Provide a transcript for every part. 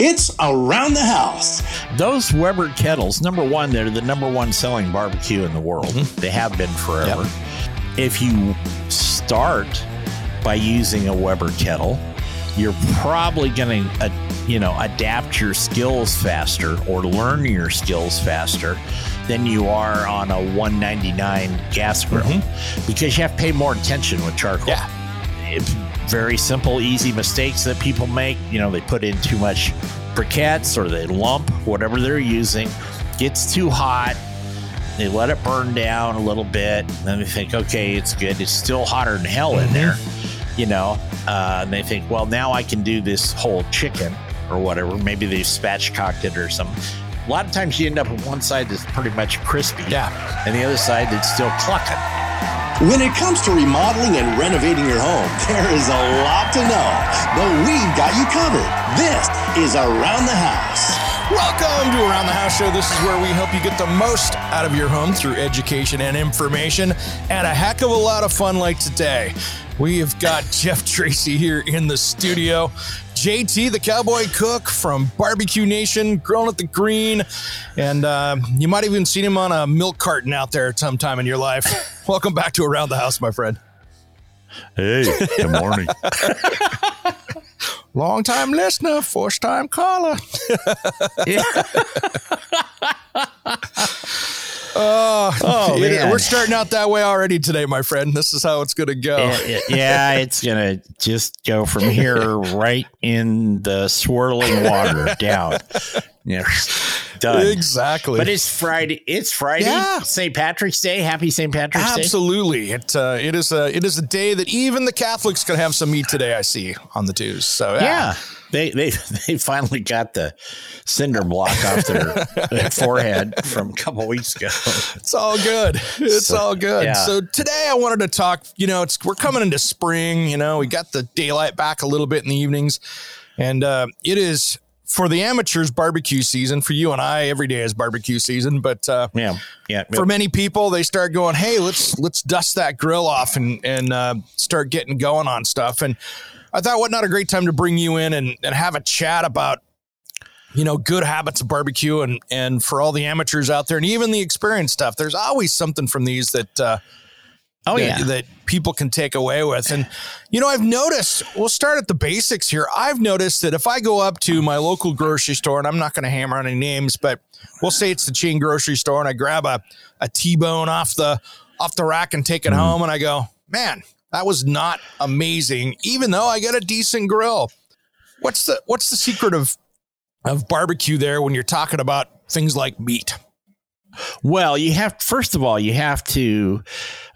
It's around the house. Those Weber kettles, number one, they're the number one selling barbecue in the world. Mm-hmm. They have been forever. If you start by using a Weber kettle, you're probably going to, uh, you know, adapt your skills faster or learn your skills faster than you are on a 199 gas grill because you have to pay more attention with charcoal. Mm-hmm. Yeah. It's very simple, easy mistakes that people make. You know, they put in too much briquettes or they lump whatever they're using, gets too hot. They let it burn down a little bit. And then they think, okay, it's good. It's still hotter than hell in there, you know. Uh, and they think, well, now I can do this whole chicken or whatever. Maybe they've spatchcocked it or something. A lot of times you end up with one side that's pretty much crispy, Yeah. and the other side that's still clucking. When it comes to remodeling and renovating your home, there is a lot to know, but we've got you covered. This is Around the House. Welcome to Around the House Show. This is where we help you get the most out of your home through education and information and a heck of a lot of fun like today. We have got Jeff Tracy here in the studio. JT, the cowboy cook from Barbecue Nation, grilling at the green. And uh, you might have even seen him on a milk carton out there at some time in your life. Welcome back to Around the House, my friend. Hey, good morning. Long time listener, first time caller. Oh, Oh, it- man. we're starting out that way already today, my friend. This is how it's going to go. yeah, yeah, it's gonna just go from here right in the swirling water down. Yeah, done. Exactly. But it's Friday. It's Friday. Yeah. St. Patrick's Day. Happy St. Patrick's Day. Absolutely, it uh, it is a it is a day that even the Catholics can have some meat today. I see on the twos. So Yeah. They, they they finally got the cinder block off their, their forehead from a couple weeks ago. it's all good. It's So, all good. yeah. So today I wanted to talk. You know, it's we're coming into spring. You know, we got the daylight back a little bit in the evenings, and uh, it is for the amateurs barbecue season. For you and I, every day is barbecue season. But uh, Yeah, yeah. for many people, they start going, "Hey, let's let's dust that grill off and and uh, start getting going on stuff." And I thought, what not a great time to bring you in and, and have a chat about, you know, good habits of barbecue and and for all the amateurs out there and even the experienced stuff. There's always something from these that uh, oh that, yeah. that people can take away with. And you know, I've noticed. We'll start at the basics here. I've noticed that if I go up to my local grocery store, and I'm not going to hammer on any names, but we'll say it's the chain grocery store, and I grab a a T-bone off the off the rack and take it home, and I go, man, that was not amazing. Even though I got a decent grill. What's the what's the secret of of barbecue there when you're talking about things like meat? Well, you have first of all, you have to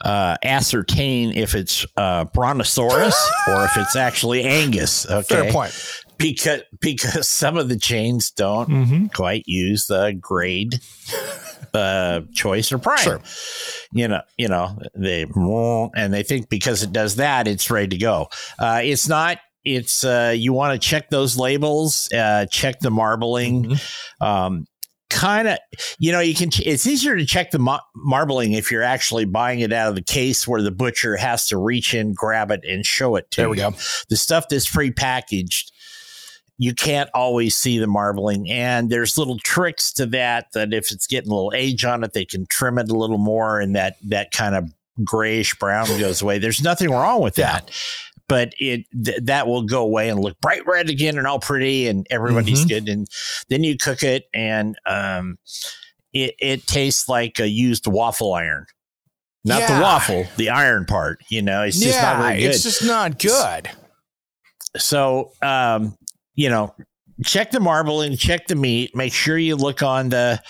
uh, ascertain if it's uh, Brontosaurus or if it's actually Angus. Okay, Fair point. Because because some of the chains don't Mm-hmm. quite use the grade uh, choice or prime. Sure. You know, you know they and they think because it does that, it's ready to go. Uh, it's not. It's uh, you want to check those labels, uh, check the marbling. Mm-hmm. Um, kind of you know you can it's easier to check the mar- marbling if you're actually buying it out of the case where the butcher has to reach in grab it and show it to There we you. go. the stuff that's pre-packaged you can't always see the marbling and there's little tricks to that that if it's getting a little age on it they can trim it a little more and that that kind of grayish brown goes away there's nothing wrong with that but it th- that will go away and look bright red again and all pretty and everybody's Mhm. good and then you cook it and um it, it tastes like a used waffle iron not Yeah. the waffle the iron part you know it's just not good it's just not good. so um you know check the marbling check the meat. Make sure you look on the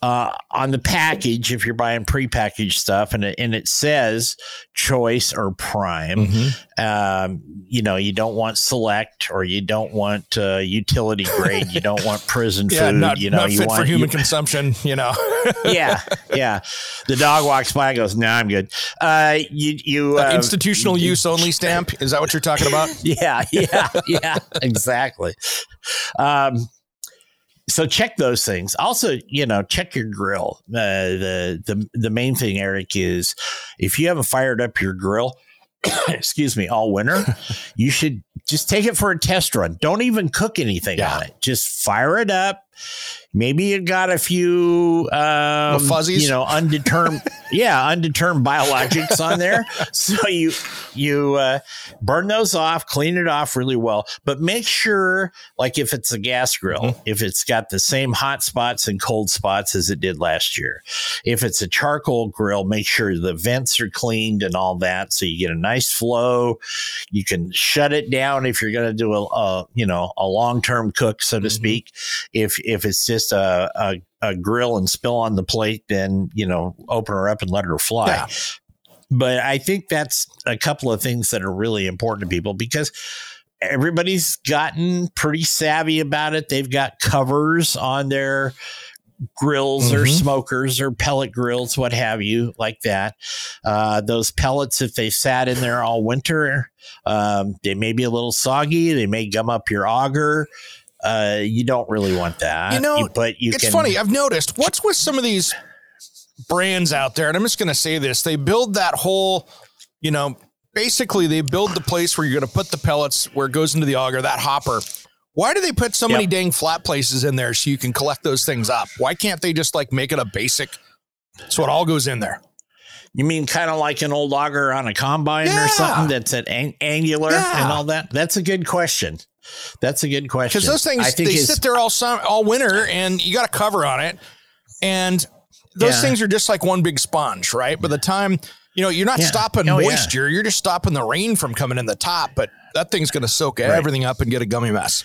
uh, on the package if you're buying prepackaged stuff, and it, and it says choice or prime. Mm-hmm. Um, you know, you don't want select or you don't want uh, utility grade. You don't want prison Yeah, food. not, you know, you want for human you- consumption. You know, yeah, yeah. The dog walks by and goes, "No, I'm good." Uh, you you uh, institutional use only stamp. Is that what you're talking about? yeah, yeah, yeah, exactly. Um, so check those things. Also, you know, check your grill. Uh, the the the main thing, Eric, is if you haven't fired up your grill, excuse me, all winter, you should just take it for a test run. Don't even cook anything Yeah. on it. Just fire it up. Maybe you got a few um, fuzzies? you know, undetermined, yeah, undetermined biologics on there. So you you uh, burn those off, clean it off really well, but make sure, like if it's a gas grill, Mm-hmm. if it's got the same hot spots and cold spots as it did last year. If it's a charcoal grill, make sure the vents are cleaned and all that, so you get a nice flow. You can shut it down if you're going to do a, a you know a long term cook, so to Mhm. speak. If if it's just a, a a grill and spill on the plate, then you know open her up and let her fly. Yeah. But I think that's a couple of things that are really important to people because everybody's gotten pretty savvy about it. They've got covers on their grills or Mhm. smokers or pellet grills, what have you, like that. Uh, those pellets, if they sat in there all winter, um, they may be a little soggy. They may gum up your auger. Uh, you don't really want that. You know, but you it's can. funny. I've noticed what's with some of these brands out there, and I'm just going to say this: they build that whole, you know, basically they build the place where you're going to put the pellets where it goes into the auger, that hopper. Why do they put so many dang flat places in there so you can collect those things up? Why can't they just like make it a basic so it all goes in there? You mean kind of like an old auger on a combine Yeah. or something that's at ang- angular Yeah. and all that? That's a good question. That's a good question. Because those things they sit there all summer, all winter, and you got a cover on it, and those Yeah. things are just like one big sponge, right? By the time you know, you're not Yeah. stopping Oh, yeah. moisture, you're just stopping the rain from coming in the top, but that thing's going to soak Right. everything up and get a gummy mess.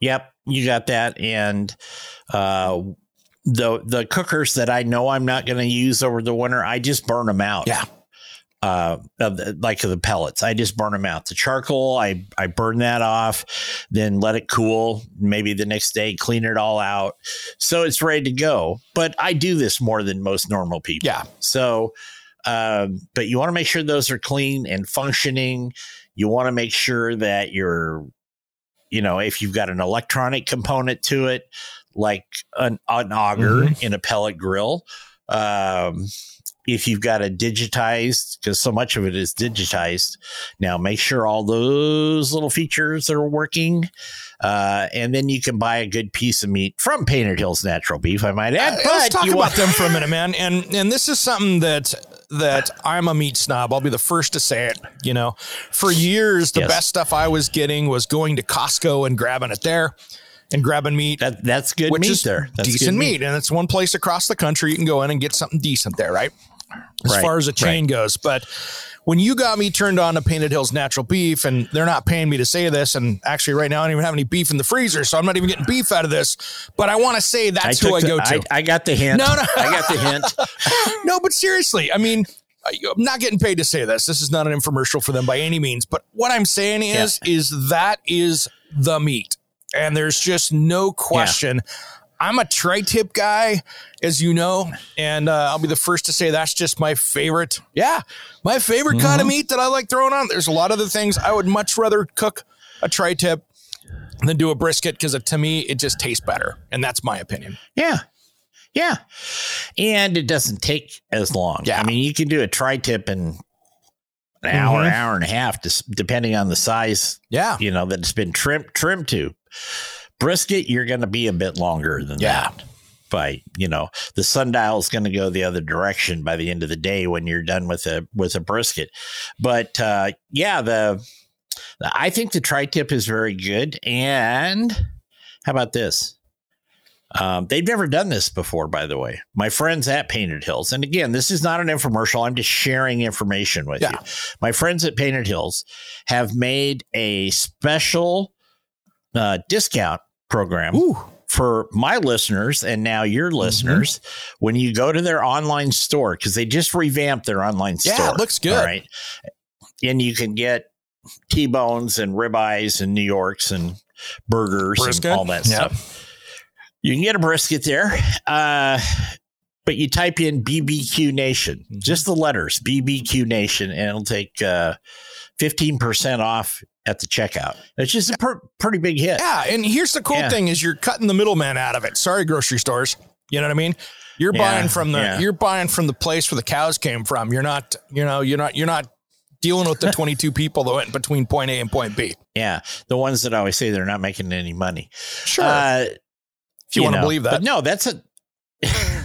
Yep, you got that. And uh, the the cookers that I know I'm not going to use over the winter, I just burn them out. Yeah. Uh, of the, like the pellets, I just burn them out. The charcoal, I I burn that off, then let it cool. Maybe the next day, clean it all out, so it's ready to go. But I do this more than most normal people. Yeah. So, um, but you want to make sure those are clean and functioning. You want to make sure that you're, you know, if you've got an electronic component to it, like an, an auger in a pellet grill, um, if you've got a digitized, because so much of it is digitized now, make sure all those little features are working. Uh, and then you can buy a good piece of meat from Painted Hills Natural Beef, I might add. Uh, let's but talk you about want- them for a minute, man. And and this is something that that I'm a meat snob. I'll be the first to say it. You know, for years the Yes. best stuff I was getting was going to Costco and grabbing it there and grabbing meat. That, that's good which meat is there. That's decent good meat. and it's one place across the country you can go in and get something decent there, right? As Right, far as a chain goes, but when you got me turned on to Painted Hills Natural Beef, and they're not paying me to say this, and actually right now I don't even have any beef in the freezer, so I'm not even getting beef out of this. But I want to say that's who I the- go to. I, I got the hint. No, no. I got the hint. no, but seriously, I mean, I- I'm not getting paid to say this. This is not an infomercial for them by any means. But what I'm saying is, is that is the meat, and there's just no question. I'm a tri-tip guy, as you know, and uh, I'll be the first to say that's just my favorite. Yeah, my favorite kind of meat that I like throwing on. There's a lot of the things I would much rather cook a tri-tip than do a brisket because to me it just tastes better, and that's my opinion. Yeah. Yeah. And it doesn't take as long. Yeah. I mean, you can do a tri tip in an hour, Mhm. hour and a half, just depending on the size, Yeah, you know, that it's been trimmed trimmed to. Brisket, you're going to be a bit longer than Yeah. that. By you know, the sundial is going to go the other direction by the end of the day when you're done with a with a brisket. But uh, yeah, the I think the tri tip is very good. And how about this? Um, they've never done this before, by the way. My friends at Painted Hills, and again, this is not an infomercial. I'm just sharing information with Yeah. you. My friends at Painted Hills have made a special uh, discount program Ooh. for my listeners and now your Mm-hmm. listeners, when you go to their online store, because they just revamped their online Yeah, store. it looks good. All right. And you can get T bones and ribeyes and New Yorks and burgers Brisket. and all that Yep. stuff. You can get a brisket there. Uh, but you type in BBQ Nation, Mm-hmm. just the letters BBQ Nation, and it'll take uh, 15% off at the checkout. It's just a per- pretty big hit. Yeah, and here's the cool Yeah. thing: is you're cutting the middleman out of it. Sorry, grocery stores. You know what I mean? You're Yeah, buying from the yeah. you're buying from the place where the cows came from. You're not, you know, you're not you're not dealing with the 22 people that went between point A and point B. Yeah. The ones that always say they're not making any money. Sure, Uh, if you, want to believe that. But no, that's a.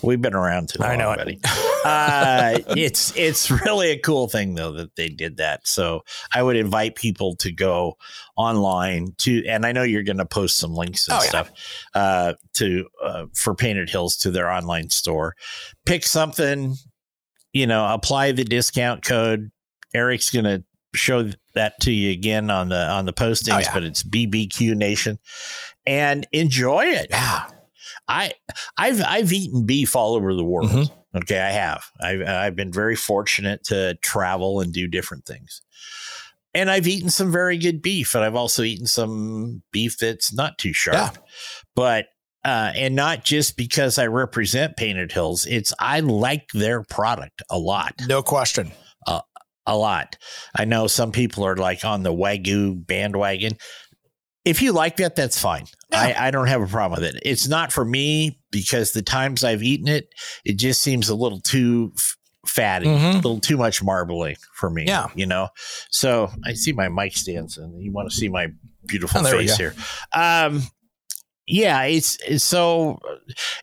We've been around too long, I know it. uh, it's it's really a cool thing though that they did that. So I would invite people to go online to, and I know you're going to post some links and Oh, yeah. stuff uh, to uh, for Painted Hills to their online store. Pick something, you know, apply the discount code. Eric's going to show that to you again on the on the postings, Oh, yeah. but it's BBQ Nation, and enjoy it. yeah, I I've I've eaten beef all over the world. Mhm. Okay, I have. I've I've been very fortunate to travel and do different things. And I've eaten some very good beef, and I've also eaten some beef that's not too sharp. Yeah. But uh, and not just because I represent Painted Hills, it's I like their product a lot no question. a lot. I know some people are like on the Wagyu bandwagon. If you like that, that's fine. I, I don't have a problem with it. It's not for me because the times I've eaten it, it just seems a little too fatty, Mhm. a little too much marbling for me. Yeah. You know? So I see my mic stands and you want to see my beautiful Oh, face here. Um, yeah, it's, it's so,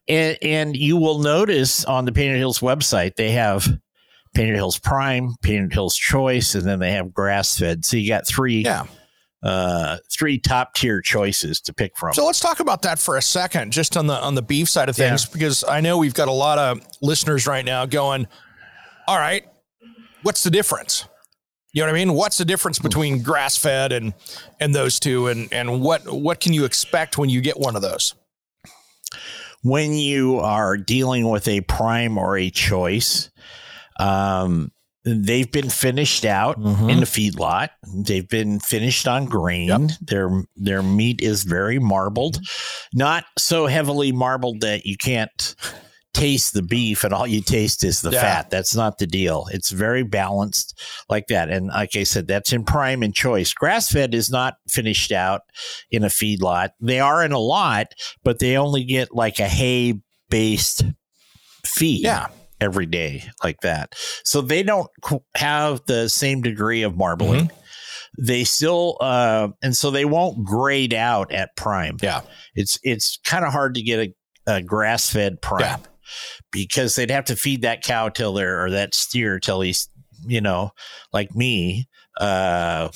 and, and you will notice on the Painted Hills website, they have Painted Hills Prime, Painted Hills Choice, and then they have grass fed. So you got three, Yeah. Uh, three top tier choices to pick from. So let's talk about that for a second, just on the on the beef side of things, because I know we've got a lot of listeners right now going, "All right, what's the difference?" You know what I mean? What's the difference between grass fed and and those two, and and what what can you expect when you get one of those? when you are dealing with a prime or a choice, um, they've been finished out Mhm. in the feedlot. They've been finished on grain. Yep. Their their meat is very marbled, not so heavily marbled that you can't taste the beef and all you taste is the Yeah. fat. That's not the deal. It's very balanced like that. And like I said, that's in prime and choice. Grass fed is not finished out in a feedlot. They are in a lot, but they only get like a hay based feed Yeah, every day like that. So they don't have the same degree of marbling. They still, uh, and so they won't grade out at prime. yeah, It's it's kind of hard to get a, a grass fed prime Yeah. because they'd have to feed that cow till they're or that steer till he's you know like me uh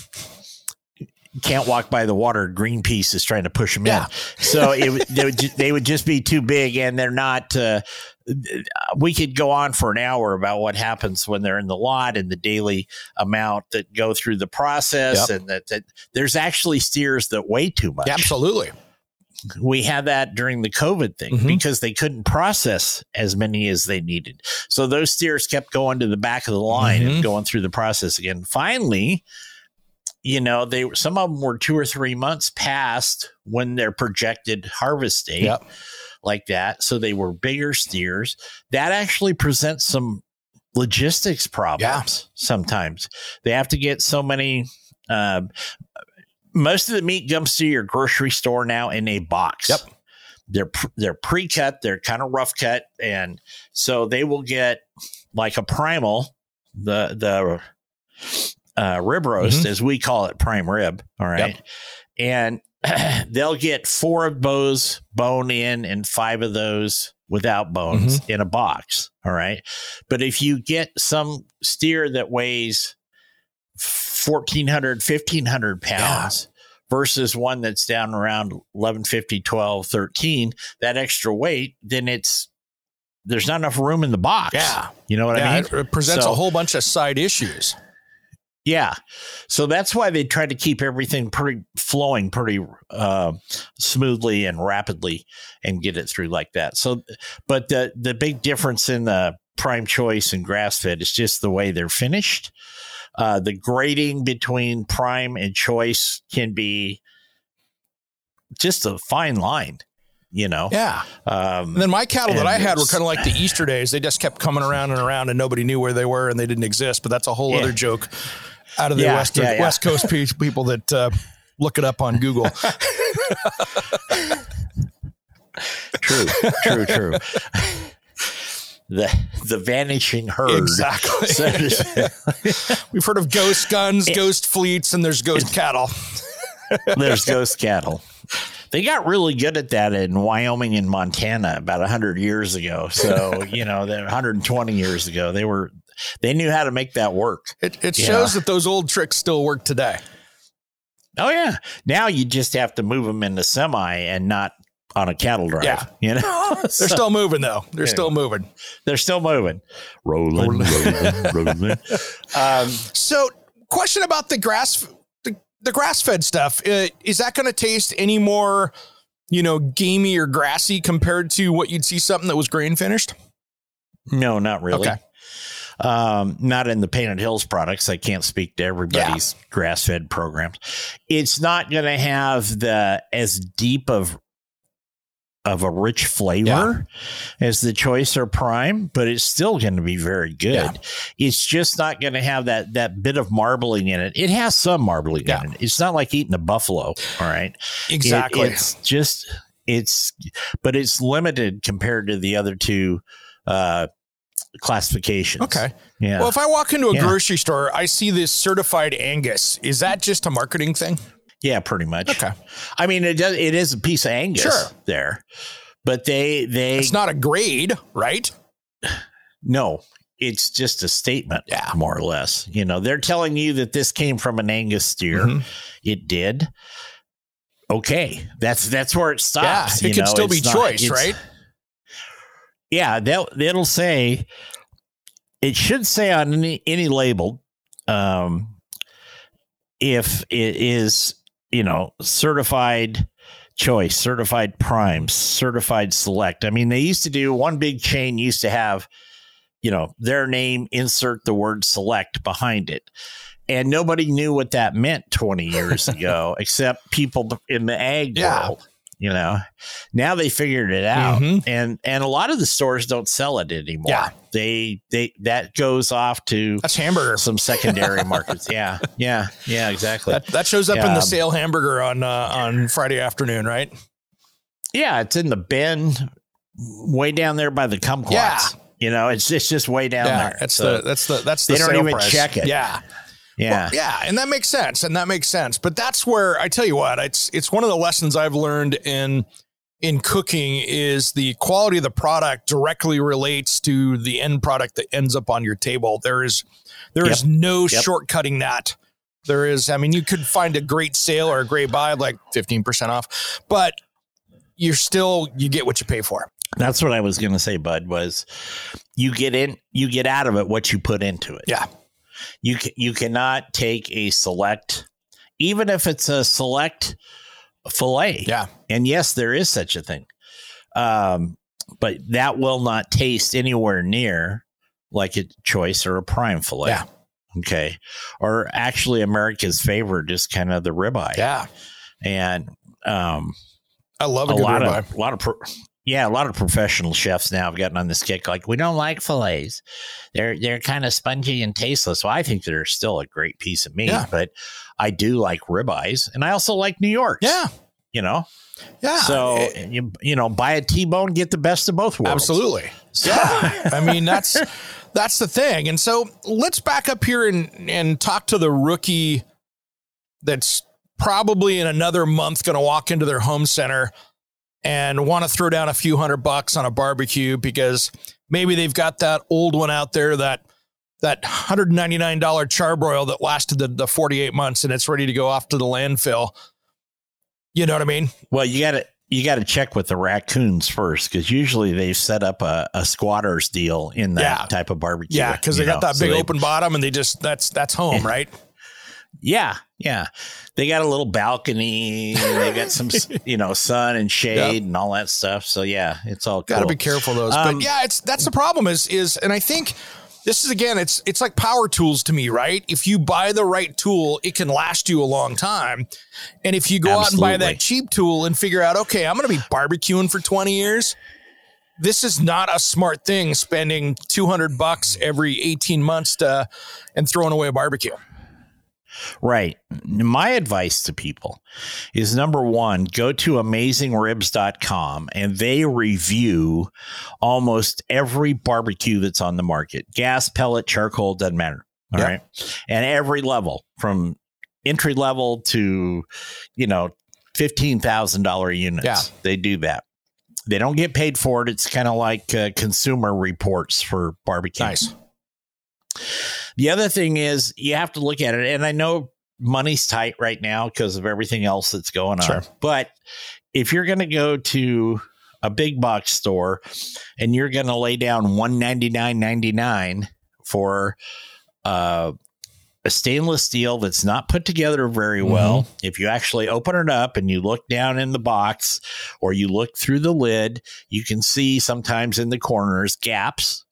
can't walk by the water greenpeace is trying to push them Yeah. in so it, would- they, would, they would just be too big and they're not uh, we could go on for an hour about what happens when they're in the lot and the daily amount that go through the process Yep. and that, that there's actually steers that weigh too much absolutely. we had that during the COVID thing Mhm. because they couldn't process as many as they needed. So those steers kept going to the back of the line Mhm. and going through the process again. Finally, you know, they some of them were two or three months past when their projected harvest date, Yep. Like that. So they were bigger steers. That actually presents some logistics problems sometimes. They have to get so many. Um, most of the meat comes to your grocery store now in a box. Yep. They're they're pre-cut. They're kind of rough cut, and so they will get like a primal, the the uh, rib roast as we call it, prime rib. All right, and they'll get four of those bone in and five of those without bones mm-hmm. in a box. All right, but if you get some steer that weighs 1400 1500 pounds versus one that's down around 1150 12 13 that extra weight then it's there's not enough room in the box Yeah. you know what yeah, i mean it, it presents So- a whole bunch of side issues. Yeah. So that's why they try to keep everything pretty flowing pretty uh, smoothly and rapidly and get it through like that. So, but the, the big difference in the prime choice and grass fed is just the way they're finished. Uh, the grading between prime and choice can be just a fine line you know. Yeah. Um, and then my cattle that I had were kind of like the Easter days. They just kept coming around and around, and nobody knew where they were, and they didn't exist. But that's a whole yeah. other joke out of the yeah, west yeah, West Coast people that uh, look it up on Google. true, true, true. The the vanishing herd. Exactly. We've heard of ghost guns, ghost fleets, and there's ghost cattle. there's ghost cattle. They got really good at that in Wyoming and Montana about 100 years ago. So, you know, 120 years ago, they were they knew how to make that work. It, it shows know? that those old tricks still work today. Oh yeah. Now you just have to move them in the semi and not on a cattle drive. Yeah. You know, they're so, still moving though. They're still moving. They're still moving. Rolling, rolling, rolling. Um, so, question about the grass the grass fed stuff, uh, is that going to taste any more, you know, gamey or grassy compared to what you'd see something that was grain finished? No, not really. Okay. Um, not in the Painted Hills products. I can't speak to everybody's yeah. grass fed programs. It's not going to have the as deep of of a rich flavor yeah. as the choice or prime, but it's still going to be very good. Yeah. It's just not going to have that that bit of marbling in it. It has some marbling yeah. in it. It's not like eating a buffalo. All right, exactly. It, it's just it's, but it's limited compared to the other two uh, classifications. Okay. Yeah. Well, if I walk into a grocery store, I see this certified Angus. Is that just a marketing thing? Yeah, pretty much. Okay. I mean, it does. It is a piece of Angus sure. there, but they they. It's not a grade, right? No, it's just a statement, yeah. more or less. You know, they're telling you that this came from an Angus steer. Mm-hmm. It did. Okay, that's that's where it stops. Yeah, it can know? still be not, choice, right? Yeah, that it'll say. It should say on any any label, um, if it is you know, certified choice, certified prime, certified select. I mean, they used to do one big chain used to have, you know, their name, insert the word select behind it. And nobody knew what that meant 20 years ago, except people in the ag yeah. world you know now they figured it out. Mm-hmm. and and a lot of the stores don't sell it anymore. Yeah. They they that goes off to that's hamburger. some secondary markets. Yeah. Yeah. Yeah exactly. That, that shows up yeah. in the sale hamburger on uh, on friday afternoon right? Yeah it's in the bin way down there by the kumquats. Yeah. You know it's it's just way down yeah, there. that's so the that's the that's the they don't even price. check it. Yeah yeah. Well, yeah, and that makes sense. And that makes sense. But that's where I tell you what, it's it's one of the lessons I've learned in in cooking is the quality of the product directly relates to the end product that ends up on your table. There is there yep. is no yep. shortcutting that. There is, I mean, you could find a great sale or a great buy, like 15% off, but you're still you get what you pay for. That's what I was gonna say, Bud, was you get in you get out of it what you put into it. Yeah. You can, you cannot take a select, even if it's a select fillet. Yeah, and yes, there is such a thing. Um, but that will not taste anywhere near like a choice or a prime fillet. Yeah. Okay. Or actually, America's favorite is kind of the ribeye. Yeah. And um, I love a, a lot ribeye. of a lot of yeah, a lot of professional chefs now have gotten on this kick. Like, we don't like fillets; they're they're kind of spongy and tasteless. Well, I think they're still a great piece of meat, yeah. but I do like ribeyes, and I also like New York. Yeah, you know. Yeah. So it, eh you you know, buy a T-bone, get the best of both worlds. Absolutely. So. Yeah. I mean, that's that's the thing. And so let's back up here and and talk to the rookie that's probably in another month going to walk into their home center and want to throw down a few hundred bucks on a barbecue because maybe they've got that old one out there that that $199 charbroil that lasted the, the 48 months and it's ready to go off to the landfill. You know what I mean? Well, you got to you got to check with the raccoons first because usually they've set up a, a squatters deal in that yeah. type of barbecue. Yeah, because they got that big so open bottom and they just that's that's home, right? Yeah, yeah. They got a little balcony. they got some, you know, sun and shade yep. and all that stuff. So yeah, it's all got to be careful those. Um, but yeah, it's that's the problem is is, and I think this is again, it's it's like power tools to me, right? If you buy the right tool, it can last you a long time. And if you go Absolutely. out and buy that cheap tool and figure out, okay, I'm going to be barbecuing for 20 years, this is not a smart thing spending 200 bucks every 18 months to and throwing away a barbecue. Right. My advice to people is number one, go to amazingribs.com and they review almost every barbecue that's on the market gas, pellet, charcoal, doesn't matter. All yep. right, And every level from entry level to, you know, $15,000 units. Yeah. They do that. They don't get paid for it. It's kind of like uh, consumer reports for barbecue. Nice. The other thing is you have to look at it, and I know money's tight right now because of everything else that's going on. Sure. But if you're going to go to a big box store and you're going to lay down one ninety nine ninety nine for uh, a stainless steel that's not put together very mm-hmm. well. Mm-hmm. If you actually open it up and you look down in the box or you look through the lid, you can see sometimes in the corners gaps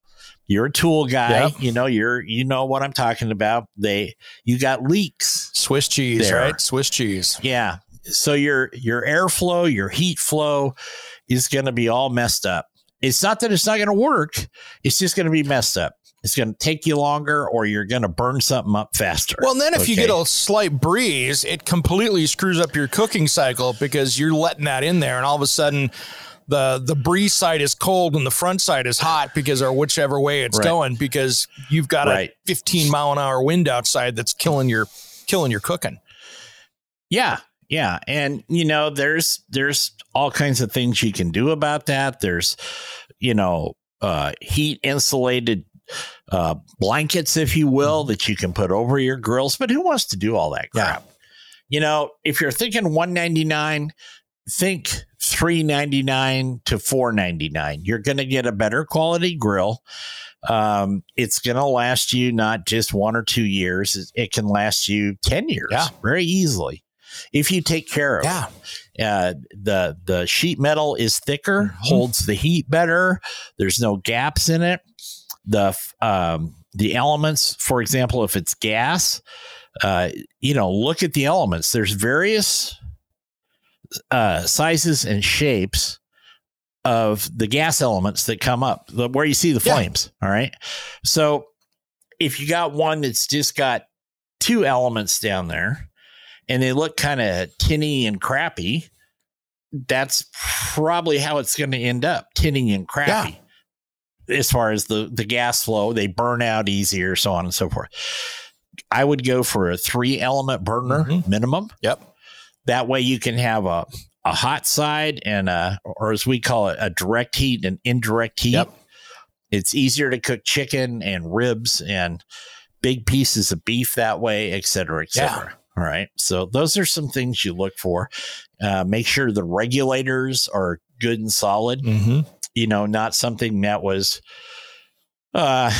you're a tool guy. Yep. You know, you're you know what I'm talking about. They you got leaks. Swiss cheese, there. right? Swiss cheese. Yeah. So your your airflow, your heat flow is going to be all messed up. It's not that it's not going to work. It's just going to be messed up. It's going to take you longer or you're going to burn something up faster. Well, then if okay? you get a slight breeze, it completely screws up your cooking cycle because you're letting that in there and all of a sudden the the breeze side is cold and the front side is hot because or whichever way it's right. going because you've got right. a 15 mile an hour wind outside that's killing your killing your cooking. Yeah, yeah, and you know there's there's all kinds of things you can do about that. There's you know uh, heat insulated uh, blankets, if you will, mm-hmm. that you can put over your grills. But who wants to do all that crap? Yeah. You know, if you're thinking 199, think 399 to 499 you're going to get a better quality grill um, it's going to last you not just one or two years it can last you 10 years yeah. very easily if you take care of yeah. it uh, the the sheet metal is thicker mm-hmm. holds the heat better there's no gaps in it the um, the elements for example if it's gas uh, you know look at the elements there's various uh, sizes and shapes of the gas elements that come up, the, where you see the flames. Yeah. All right. So if you got one that's just got two elements down there and they look kind of tinny and crappy, that's probably how it's going to end up tinny and crappy. Yeah. As far as the, the gas flow, they burn out easier, so on and so forth. I would go for a three element burner mm-hmm. minimum. Yep. That way you can have a, a hot side and a, or as we call it, a direct heat and indirect heat. Yep. It's easier to cook chicken and ribs and big pieces of beef that way, et cetera, et cetera. Yeah. All right. So those are some things you look for. Uh, make sure the regulators are good and solid. Mm-hmm. You know, not something that was, uh,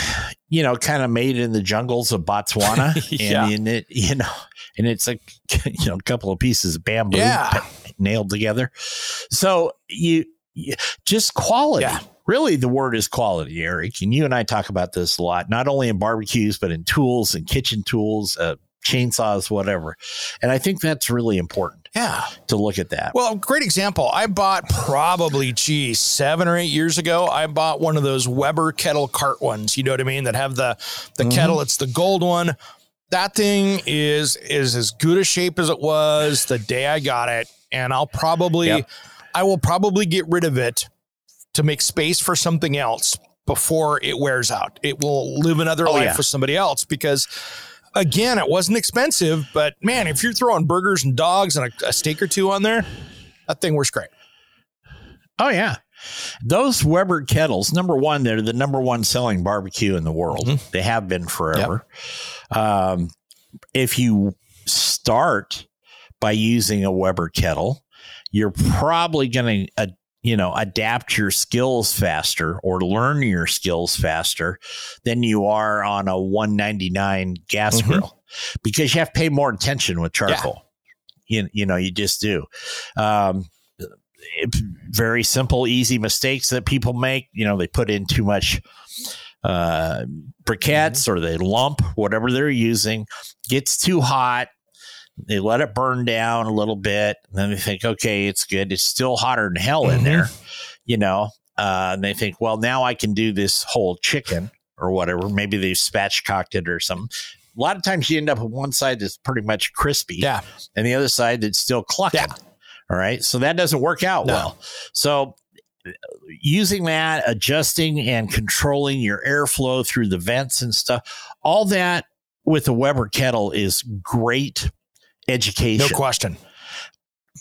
you know, kind of made in the jungles of Botswana. yeah. And in it, you know, and it's like you know a couple of pieces of bamboo yeah. nailed together. So you, you just quality. Yeah. Really, the word is quality, Eric. And you and I talk about this a lot, not only in barbecues but in tools and kitchen tools, uh, chainsaws, whatever. And I think that's really important. Yeah. To look at that. Well, great example. I bought probably, geez, seven or eight years ago, I bought one of those Weber kettle cart ones. You know what I mean? That have the the mm-hmm. kettle. It's the gold one that thing is is as good a shape as it was the day I got it, and I'll probably yep. I will probably get rid of it to make space for something else before it wears out. It will live another oh, life yeah. with somebody else because again, it wasn't expensive, but man, if you're throwing burgers and dogs and a, a steak or two on there, that thing works great. Oh yeah. Those Weber kettles, number one, they're the number one selling barbecue in the world. Mm-hmm. They have been forever. Yep. Um, if you start by using a Weber kettle, you're probably going to, you know, adapt your skills faster or learn your skills faster than you are on a 199 gas mm-hmm. grill. because you have to pay more attention with charcoal. You, you know, you just do. Um, it- very simple, easy mistakes that people make. You know, they put in too much uh, briquettes or they lump whatever they're using, gets too hot. They let it burn down a little bit. And then they think, okay, it's good. It's still hotter than hell in Mhm. there, you know. Uh, and they think, well, now I can do this whole chicken or whatever. Maybe they've spatchcocked it or something. A lot of times you end up with one side that's pretty much crispy Yeah. and the other side that's still clucking. Yeah. All right. So that doesn't work out No. well. So uh, using that, adjusting and controlling your airflow through the vents and stuff, all that with a Weber kettle is great No question.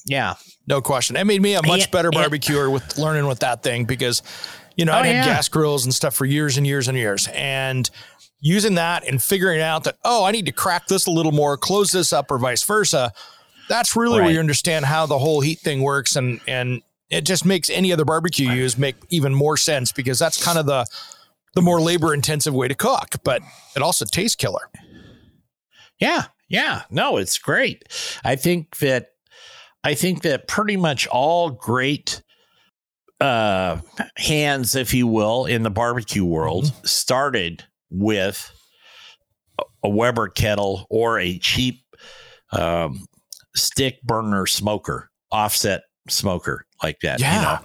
yeah. No question. It made me a much better barbecuer with learning with that thing because, you know, Oh, I had yeah. gas grills and stuff for years and years and years. And using that and figuring out that, oh, I need to crack this a little more, close this up, or vice versa. That's really where you understand how the whole heat thing works. And, and it just makes any other barbecue you use make even more sense because that's kind of the, the more labor intensive way to cook, but it also tastes killer. Yeah. Yeah. No, it's great. I think that I think that pretty much all great uh hands, if you will, in the barbecue world started with a- Weber kettle or a cheap um stick burner smoker, offset smoker like that. Yeah.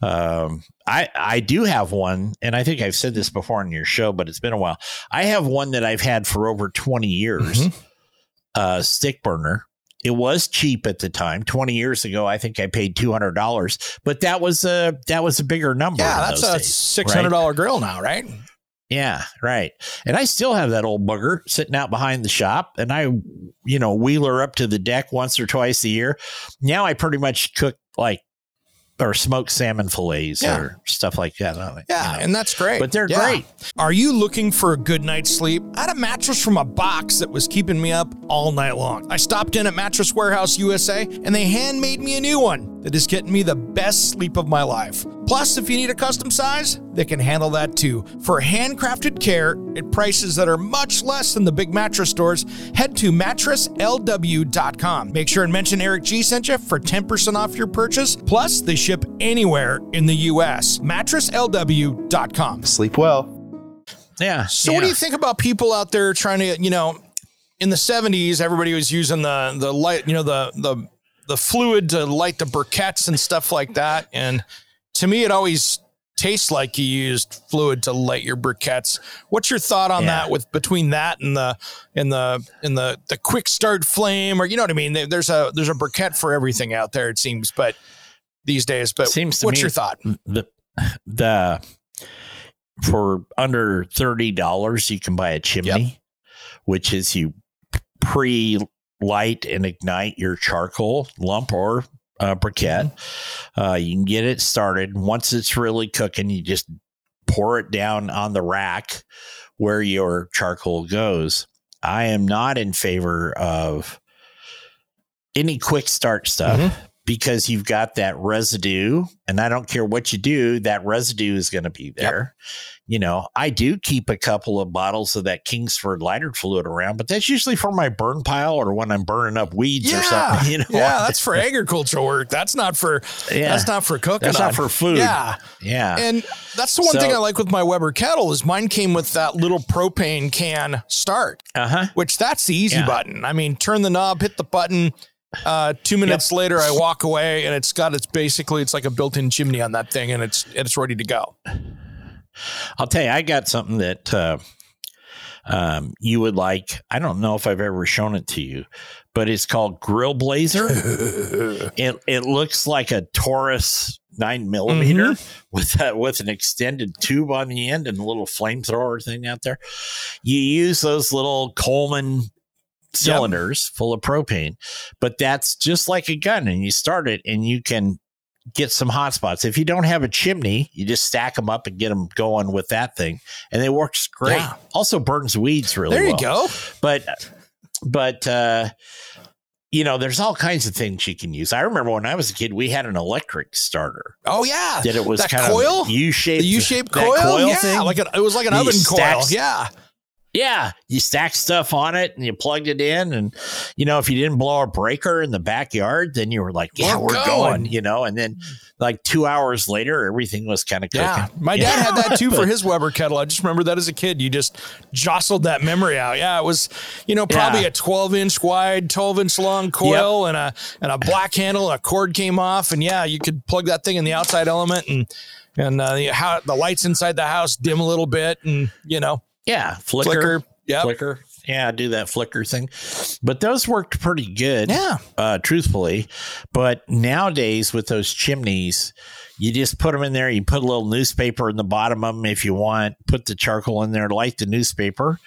You know. Um I I do have one, and I think I've said this before on your show, but it's been a while. I have one that I've had for over 20 years Mhm. Uh, stick burner. It was cheap at the time. Twenty years ago, I think I paid two hundred dollars, but that was a that was a bigger number. Yeah, that's a six hundred dollar grill now, right? Yeah, right. And I still have that old bugger sitting out behind the shop, and I, you know, wheel her up to the deck once or twice a year. Now I pretty much cook like or smoked salmon fillets Yeah. or stuff like that. Yeah, you know. and that's great. But they're Yeah. great. Are you looking for a good night's sleep? I had a mattress from a box that was keeping me up all night long. I stopped in at Mattress Warehouse USA and they handmade me a new one that is getting me the best sleep of my life. Plus, if you need a custom size, they can handle that too. For handcrafted care at prices that are much less than the big mattress stores, head to mattresslw.com. Make sure and mention Eric G sent you for 10% off your purchase. Plus, they ship anywhere in the US. Mattresslw.com. Sleep well. Yeah. So what do you think about people out there trying to, you know, in the 70s everybody was using the the light, you know, the the the fluid to light the briquettes and stuff like that and to me it always tastes like you used fluid to light your briquettes. What's your thought on Yeah. that with between that and the and the and the the quick start flame or you know what I mean? There's a there's a briquette for everything out there it seems, but these days, but Seems to what's your thought? the the for under thirty dollars you can buy a chimney, which is you pre light and ignite your charcoal lump or uh, briquette. Uh, you can get it started. Once it's really cooking, you just pour it down on the rack where your charcoal goes. I am not in favor of any quick start stuff Mhm. Because you've got that residue, and I don't care what you do, that residue is going to be there. You know, I do keep a couple of bottles of that Kingsford lighter fluid around, but that's usually for my burn pile or when I'm burning up weeds or something. You know, yeah, that's for agricultural work. That's not for Yeah. that's not for cooking. That's on. not for food. Yeah. yeah. And that's the one So- thing I like with my Weber kettle is mine came with that little propane can start, Uh huh. which that's the easy Yeah. button. I mean, turn the knob, hit the button. Uh, two minutes later, I walk away, and it's got it's basically it's like a built-in chimney on that thing, and it's it's ready to go. I'll tell you, I got something that uh, um, you would like. I don't know if I've ever shown it to you, but it's called Grill Blazer. it it looks like a Taurus nine millimeter with a, with an extended tube on the end and a little flamethrower thing out there. You use those little Coleman cylinders full of propane, but that's just like a gun, and you start it, and you can get some hot spots. If you don't have a chimney, you just stack them up and get them going with that thing, and it works great. Yeah. Also burns weeds really There you well. go. But but uh you know, there's all kinds of things you can use. I remember when I was a kid, we had an electric starter Oh yeah, that it was that kind coil, of U shaped. U-shaped coil. yeah, like an, it was like an You oven coil. Yeah, Yeah, you stacked stuff on it and you plugged it in, and you know if you didn't blow a breaker in the backyard, then you were like, "Yeah, We're we're, going." going. you know. And then like two hours later, everything was kind of cooking. Yeah, my dad had that too for his Weber kettle. I just remember that as a kid. You just jostled that memory out. Yeah, it was, you know, probably Yeah. a 12 inch wide, 12 inch long coil and a and a black handle. A cord came off, and yeah, you could plug that thing in the outside element and and uh, the, how the lights inside the house dim a little bit, and you know, yeah, flicker, flicker. Yep. flicker. Yeah, do that flicker thing. But those worked pretty good. Yeah. uh, truthfully. But nowadays, with those chimneys, you just put them in there. You put a little newspaper in the bottom of them if you want. Put the charcoal in there, light the newspaper.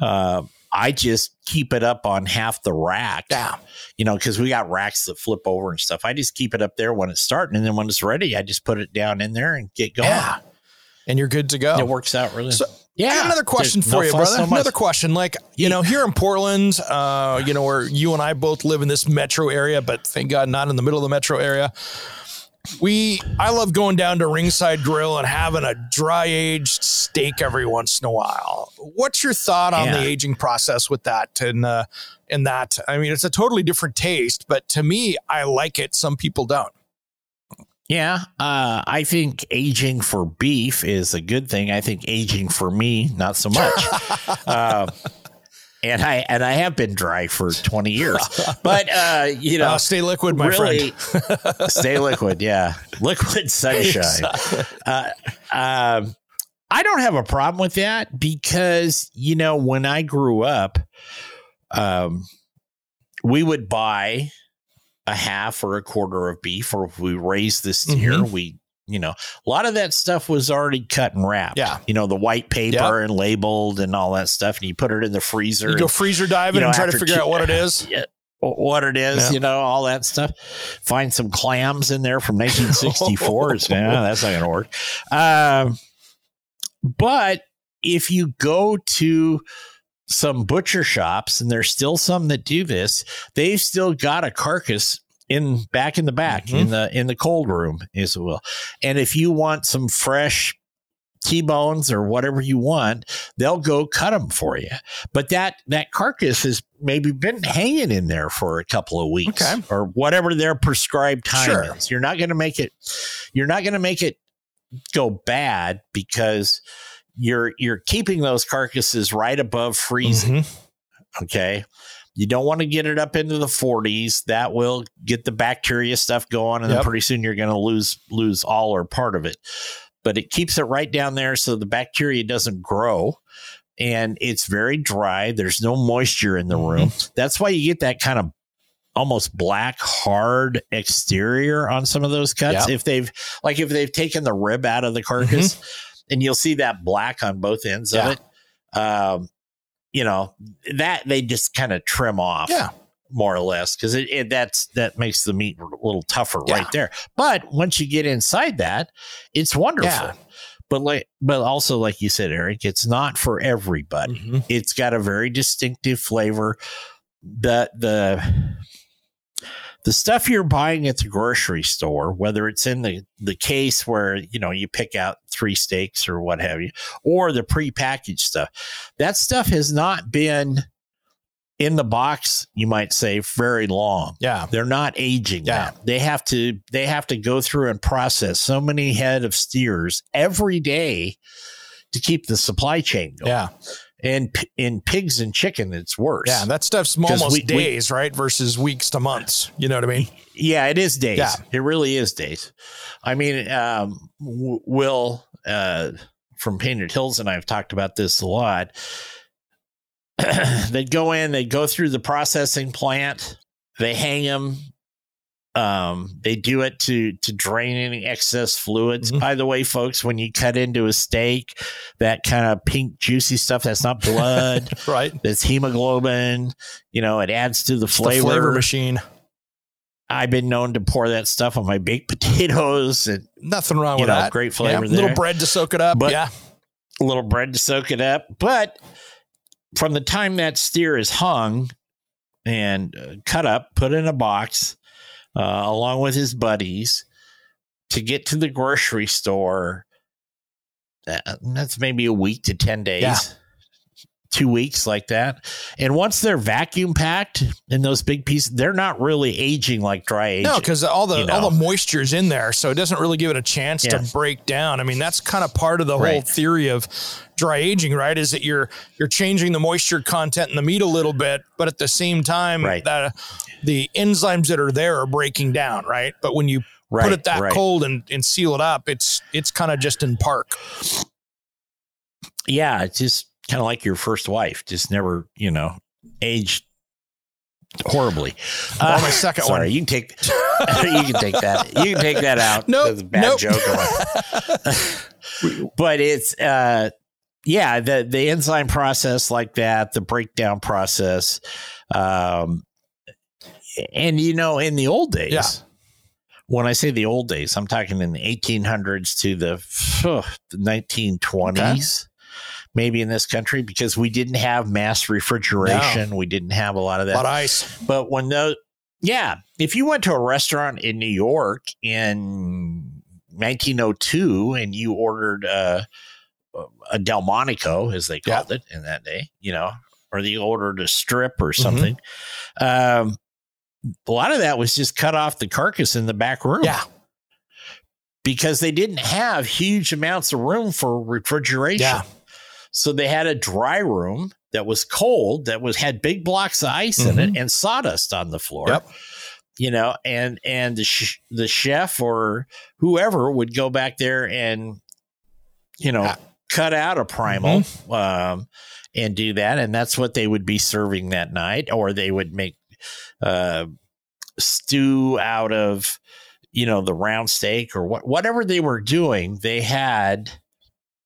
Uh, I just keep it up on half the rack. Yeah. You know, because we got racks that flip over and stuff. I just keep it up there when it's starting, and then when it's ready, I just put it down in there and get going. Yeah. And you're good to go. It works out really. So, yeah. I got another question There's for no you, brother. muss. another question. Like, you know, here in Portland, uh, you know, where you and I both live in this metro area, but thank God not in the middle of the metro area. We, I love going down to Ringside Grill and having a dry aged steak every once in a while. What's your thought on Yeah. the aging process with that? And, uh, and that, I mean, it's a totally different taste, but to me, I like it. Some people don't. Yeah, uh, I think aging for beef is a good thing. I think aging for me, not so much. uh, and I and I have been dry for twenty years, but uh, you know, Uh, stay liquid, my friend. stay liquid. Yeah, liquid sunshine. uh, um, I don't have a problem with that because you know when I grew up, um, we would buy a half or a quarter of beef, or if we raised the steer, Mhm. we you know a lot of that stuff was already cut and wrapped. Yeah. you know the white paper and labeled and all that stuff, and you put it in the freezer. You go and- freezer diving you know, and try to figure two- out what it is. yeah, what it is, Yeah. you know, all that stuff. Find some clams in there from 1964. It's- yeah, that's not going to work. Um, but if you go to some butcher shops, and there's still some that do this, they've still got a carcass in back in the back Mhm. in the in the cold room, as it will. And if you want some fresh T-bones or whatever you want, they'll go cut them for you. But that that carcass has maybe been hanging in there for a couple of weeks Okay. or whatever their prescribed time Sure. is. You're not going to make it you're not going to make it go bad because you're you're keeping those carcasses right above freezing, Mhm. okay? You don't want to get it up into the 40s. That will get the bacteria stuff going, and Yep. then pretty soon you're going to lose lose all or part of it. But it keeps it right down there so the bacteria doesn't grow, and it's very dry. There's no moisture in the Mm-hmm. room. That's why you get that kind of almost black hard exterior on some of those cuts. Yep. If they've like if they've taken the rib out of the carcass, and you'll see that black on both ends Yeah. of it. Um, you know that they just kind of trim off Yeah. more or less because it, it that's that makes the meat a little tougher Yeah. right there but once you get inside that it's wonderful Yeah. but like but also like you said eric it's not for everybody Mhm. it's got a very distinctive flavor the the the stuff you're buying at the grocery store whether it's in the the case where you know you pick out three steaks or what have you or the prepackaged stuff that stuff has not been in the box you might say very long Yeah. they're not aging Yeah. that. They have to they have to go through and process so many head of steers every day to keep the supply chain going. Yeah. And p- in pigs and chicken, it's worse. Yeah. That stuff's almost we- we- days, right? Versus weeks to months. You know what I mean? Yeah, it is days. Yeah. It really is days. I mean, um, Will uh, from Painted Hills and I have talked about this a lot. they'd go in, they'd go through the processing plant, they hang them. Um, they do it to to drain any excess fluids. Mhm. By the way, folks, when you cut into a steak, that kind of pink juicy stuff, that's not blood, Right. that's hemoglobin. You know, it adds to the It's the flavor. flavor machine. I've been known to pour that stuff on my baked potatoes and Nothing wrong with know, that. great flavor Yeah, Little bread to soak it up. But- yeah. a little bread to soak it up. But from the time that steer is hung and uh, cut up, put in a box, uh, along with his buddies, to get to the grocery store, uh, that's maybe a week to 10 days. Yeah. Two weeks like that. And once they're vacuum packed in those big pieces, they're not really aging like dry aging. No, because all the you know? all the moisture's in there, so it doesn't really give it a chance Yeah. to break down. I mean, that's kind of part of the whole theory of dry aging, right? Is that you're you're changing the moisture content in the meat a little bit, but at the same time, Right. that the enzymes that are there are breaking down, right? But when you put it that right. cold and, and seal it up, it's it's kind of just in park. yeah, it's just kind of like your first wife, just never, you know, aged horribly. Or my second sorry, one. you can take you can take that. You can take that out. Nope, That's a bad nope. joke. but it's uh yeah, the the enzyme process like that, the breakdown process. Um and you know, in the old days, Yeah. when I say the old days, I'm talking in the 1800s to the, the 1920s, maybe in this country, because we didn't have mass refrigeration. We didn't have a lot of that. of ice. But when those, yeah, if you went to a restaurant in New York in 1902 and you ordered uh, a Delmonico, as they called it in that day, you know, or you ordered a strip or Mm-hmm. something, um, a lot of that was just cut off the carcass in the back room Yeah. because they didn't have huge amounts of room for refrigeration. Yeah. So they had a dry room that was cold, that was had big blocks of ice in it and sawdust on the floor. Mm-hmm. Yep. You know, and and the sh- the chef or whoever would go back there and you know Yeah. cut out a primal Mm-hmm. um, and do that, and that's what they would be serving that night, or they would make uh, stew out of you know the round steak or what whatever they were doing. They had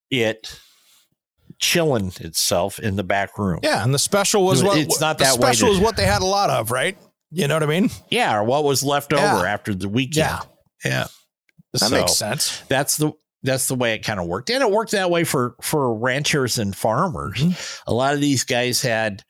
it chilling itself in the back room. Yeah. And the special was what It's not the that way special to- is what they had a lot of, right? You know what I mean? Yeah, or what was left Yeah. over after the weekend. Yeah. Yeah. That So, makes sense. That's the that's the way it kind of worked. And it worked that way for for ranchers and farmers. Mm-hmm. A lot of these guys had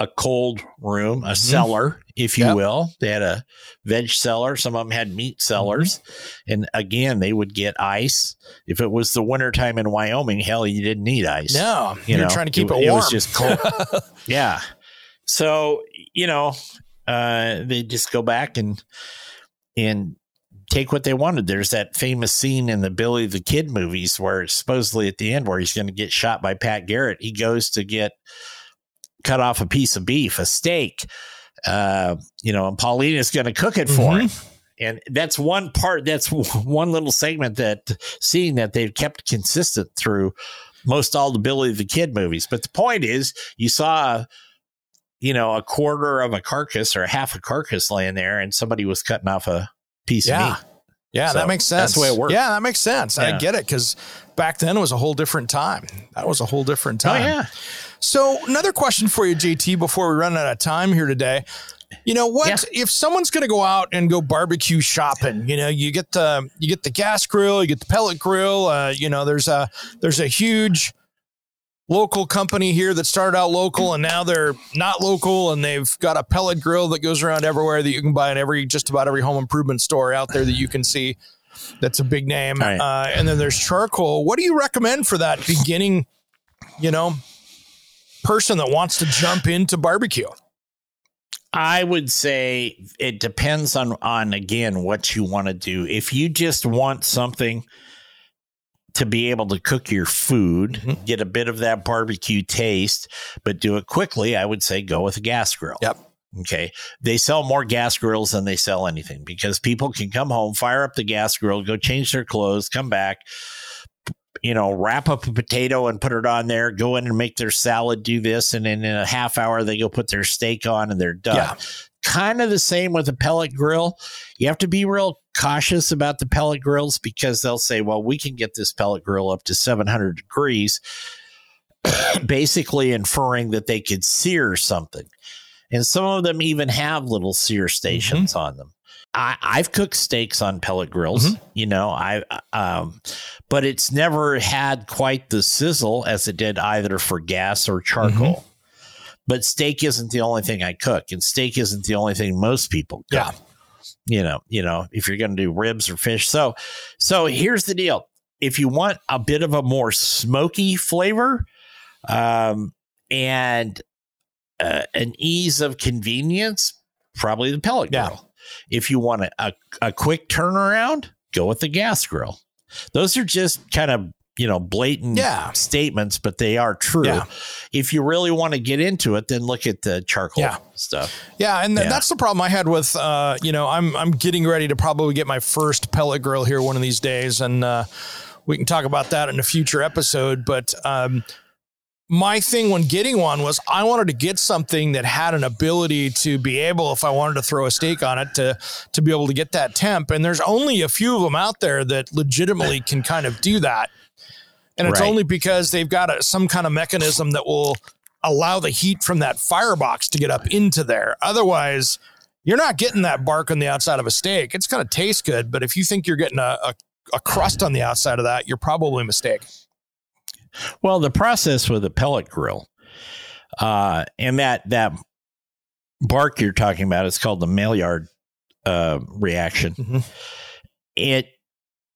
a cold room, a cellar, if you Mm-hmm. Yep. will. They had a veg cellar. Some of them had meat cellars. Mm-hmm. And again, they would get ice. If it was the wintertime in Wyoming, hell, you didn't need ice. No, You you're know, trying to keep it, it warm. It was just cold. yeah. So, you know, uh, they just go back and and take what they wanted. There's that famous scene in the Billy the Kid movies where supposedly at the end where he's going to get shot by Pat Garrett. He goes to get cut off a piece of beef, a steak, uh, you know, and Paulina's going to cook it for Mhm. him. And that's one part, that's one little segment that seeing that they've kept consistent through most all the Billy the Kid movies. But the point is, you saw, you know, a quarter of a carcass or half a carcass laying there, and somebody was cutting off a piece of Yeah. meat. Yeah, So, that makes sense. that's the way it works. Yeah, that makes sense. I get it because back then it was a whole different time. That was a whole different time. Oh yeah, So another question for you, JT, before we run out of time here today. You know what? Yeah. If someone's going to go out and go barbecue shopping, you know, you get the you get the gas grill, you get the pellet grill. Uh, you know, there's a there's a huge local company here that started out local and now they're not local and they've got a pellet grill that goes around everywhere that you can buy in every just about every home improvement store out there that you can see. That's a big name. Right. Uh, and then there's charcoal. What do you recommend for that beginning? You know, person that wants to jump into barbecue. I would say it depends on on again what you want to do. If you just want something to be able to cook your food, Mm-hmm. get a bit of that barbecue taste, but do it quickly, I would say go with a gas grill. Yep. Okay. They sell more gas grills than they sell anything because people can come home, fire up the gas grill, go change their clothes, come back, you know, wrap up a potato and put it on there, go in and make their salad, do this, and then in a half hour they go put their steak on and they're done. Yeah. Kind of the same with a pellet grill. You have to be real cautious about the pellet grills because they'll say, well, we can get this pellet grill up to 700 degrees, basically inferring that they could sear something. And some of them even have little sear mm-hmm. stations on them. I, I've cooked steaks on pellet grills, you know, I, um, but it's never had quite the sizzle as it did either for gas or charcoal. But steak isn't the only thing I cook, and steak isn't the only thing most people cook. Yeah. You know, you know, if you're going to do ribs or fish. So, so here's the deal: if you want a bit of a more smoky flavor, Um, and uh, an ease of convenience, probably the pellet Yeah. If you want a, a, a quick turnaround, go with the gas grill. Those are just kind of you know blatant Yeah. statements, but they are true. Yeah. If you really want to get into it, then look at the charcoal Yeah. stuff. Yeah, and th- that's the problem I had with uh, you know, I'm I'm getting ready to probably get my first pellet grill here one of these days, and uh, we can talk about that in a future episode. But um, my thing when getting one was I wanted to get something that had an ability to be able, if I wanted to throw a steak on it, to to be able to get that temp. And there's only a few of them out there that legitimately can kind of do that. And it's Right. only because they've got a, some kind of mechanism that will allow the heat from that firebox to get up into there. Otherwise, you're not getting that bark on the outside of a steak. It's going to taste good, but if you think you're getting a, a, a crust on the outside of that, you're probably mistaken. Well, the process with a pellet grill, uh, and that that bark you're talking about is called the Maillard uh, reaction. Mhm. It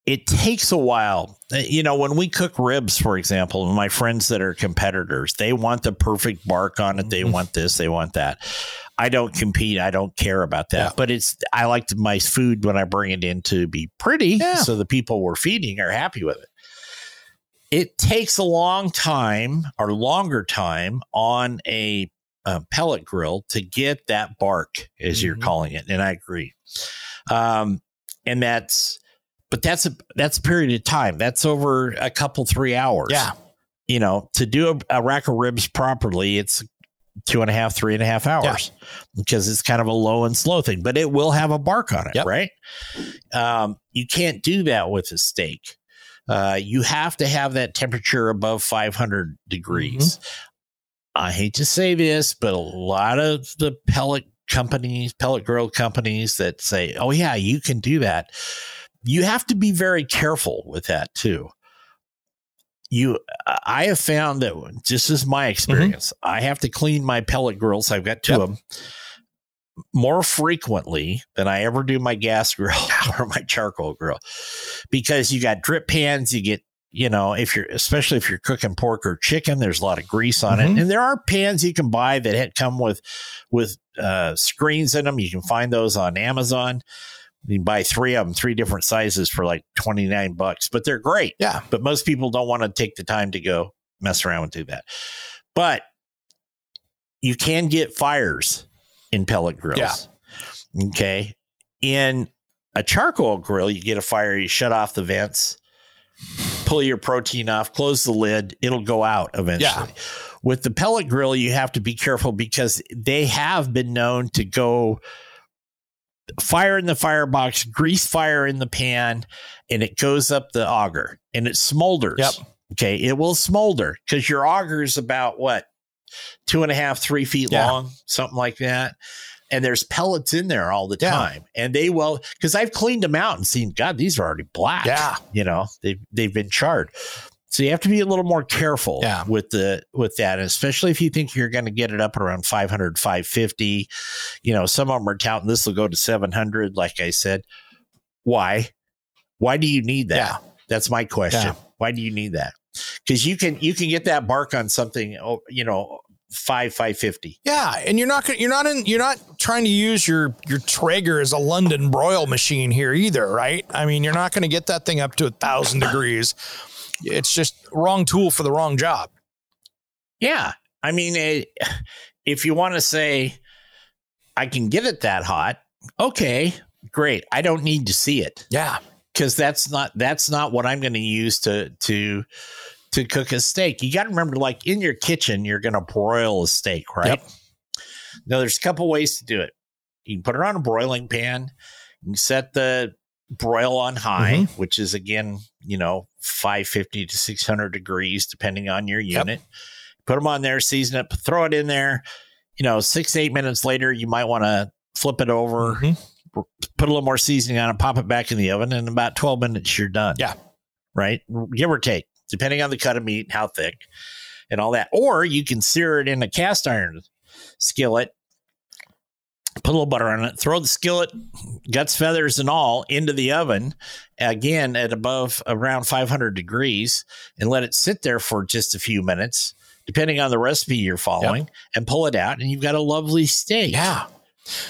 it takes a while. Uh, You know, when we cook ribs, for example, my friends that are competitors, they want the perfect bark on it. They Mhm. want this, they want that. I don't compete. I don't care about that. Yeah. But it's I like my food when I bring it in to be pretty, Yeah. so the people we're feeding are happy with it. It takes a long time or longer time on a, uh pellet grill to get that bark, as you're Mhm. calling it, and I agree. Um, and that's, but that's a that's a period of time. That's over a couple three hours Yeah. you know, to do a, a rack of ribs properly, it's two and a half, three and a half hours because it's kind of a low and slow thing, but it will have a bark on it, Yep. right? Um, you can't do that with a steak. Uh, you have to have that temperature above 500 degrees. I hate to say this, but a lot of the pellet companies, pellet grill companies that say, oh, yeah, you can do that. You have to be very careful with that too you i have found that just as my experience i have to clean my pellet grills i've got two Yep. of them more frequently than i ever do my gas grill or my charcoal grill because you got drip pans you get you know if you're especially if you're cooking pork or chicken there's a lot of grease on Mhm. it and there are pans you can buy that had come with with uh, screens in them you can find those on amazon you can buy three of them three different sizes for like 29 bucks but they're great Yeah. but most people don't want to take the time to go mess around and do that. But you can get fires in pellet grills. Yeah. Okay. In a charcoal grill, you get a fire, you shut off the vents, pull your protein off, close the lid, it'll go out eventually. With the pellet grill, you have to be careful because they have been known to go fire in the firebox, grease fire in the pan, and it goes up the auger and it smolders. Yep. Okay. It will smolder because your auger is about what? Two and a half, three feet Yeah. long, something like that. And there's pellets in there all the Yeah. time. And they will, because I've cleaned them out and seen, God, these are already black. Yeah. You know, they've, they've been charred. So you have to be a little more careful Yeah. with the with that, and especially if you think you're going to get it up around 500, 550. You know, some of them are touting this will go to 700. Like I said, why? Why do you need that? Yeah. That's my question. Yeah. Why do you need that? Because you can you can get that bark on something. oh, You know, five five fifty. Yeah, and you're not you're not in you're not trying to use your your Traeger as a London broil machine here either, right? I mean, you're not going to get that thing up to a thousand degrees. It's just wrong tool for the wrong job. Yeah. I mean, eh, if you want to say, I can get it that hot, okay, great. I don't need to see it Yeah, because that's not that's not what I'm going to use to to to cook a steak. You got to remember, like in your kitchen, you're going to broil a steak, right? Yep. Now, there's a couple ways to do it. You can put it on a broiling pan. You can set the broil on high, which is again, you know, 550 to 600 degrees, depending on your Yep. unit. Put them on there, season it, throw it in there. You know, six, eight minutes later, you might want to flip it over, Mhm. put a little more seasoning on it, pop it back in the oven, and in about 12 minutes, you're done. Yeah. Right. Give or take, depending on the cut of meat, how thick, and all that. Or you can sear it in a cast iron skillet, put a little butter on it, throw the skillet, guts, feathers, and all into the oven again at above around 500 degrees and let it sit there for just a few minutes depending on the recipe you're following, and pull it out, and you've got a lovely steak. Yeah.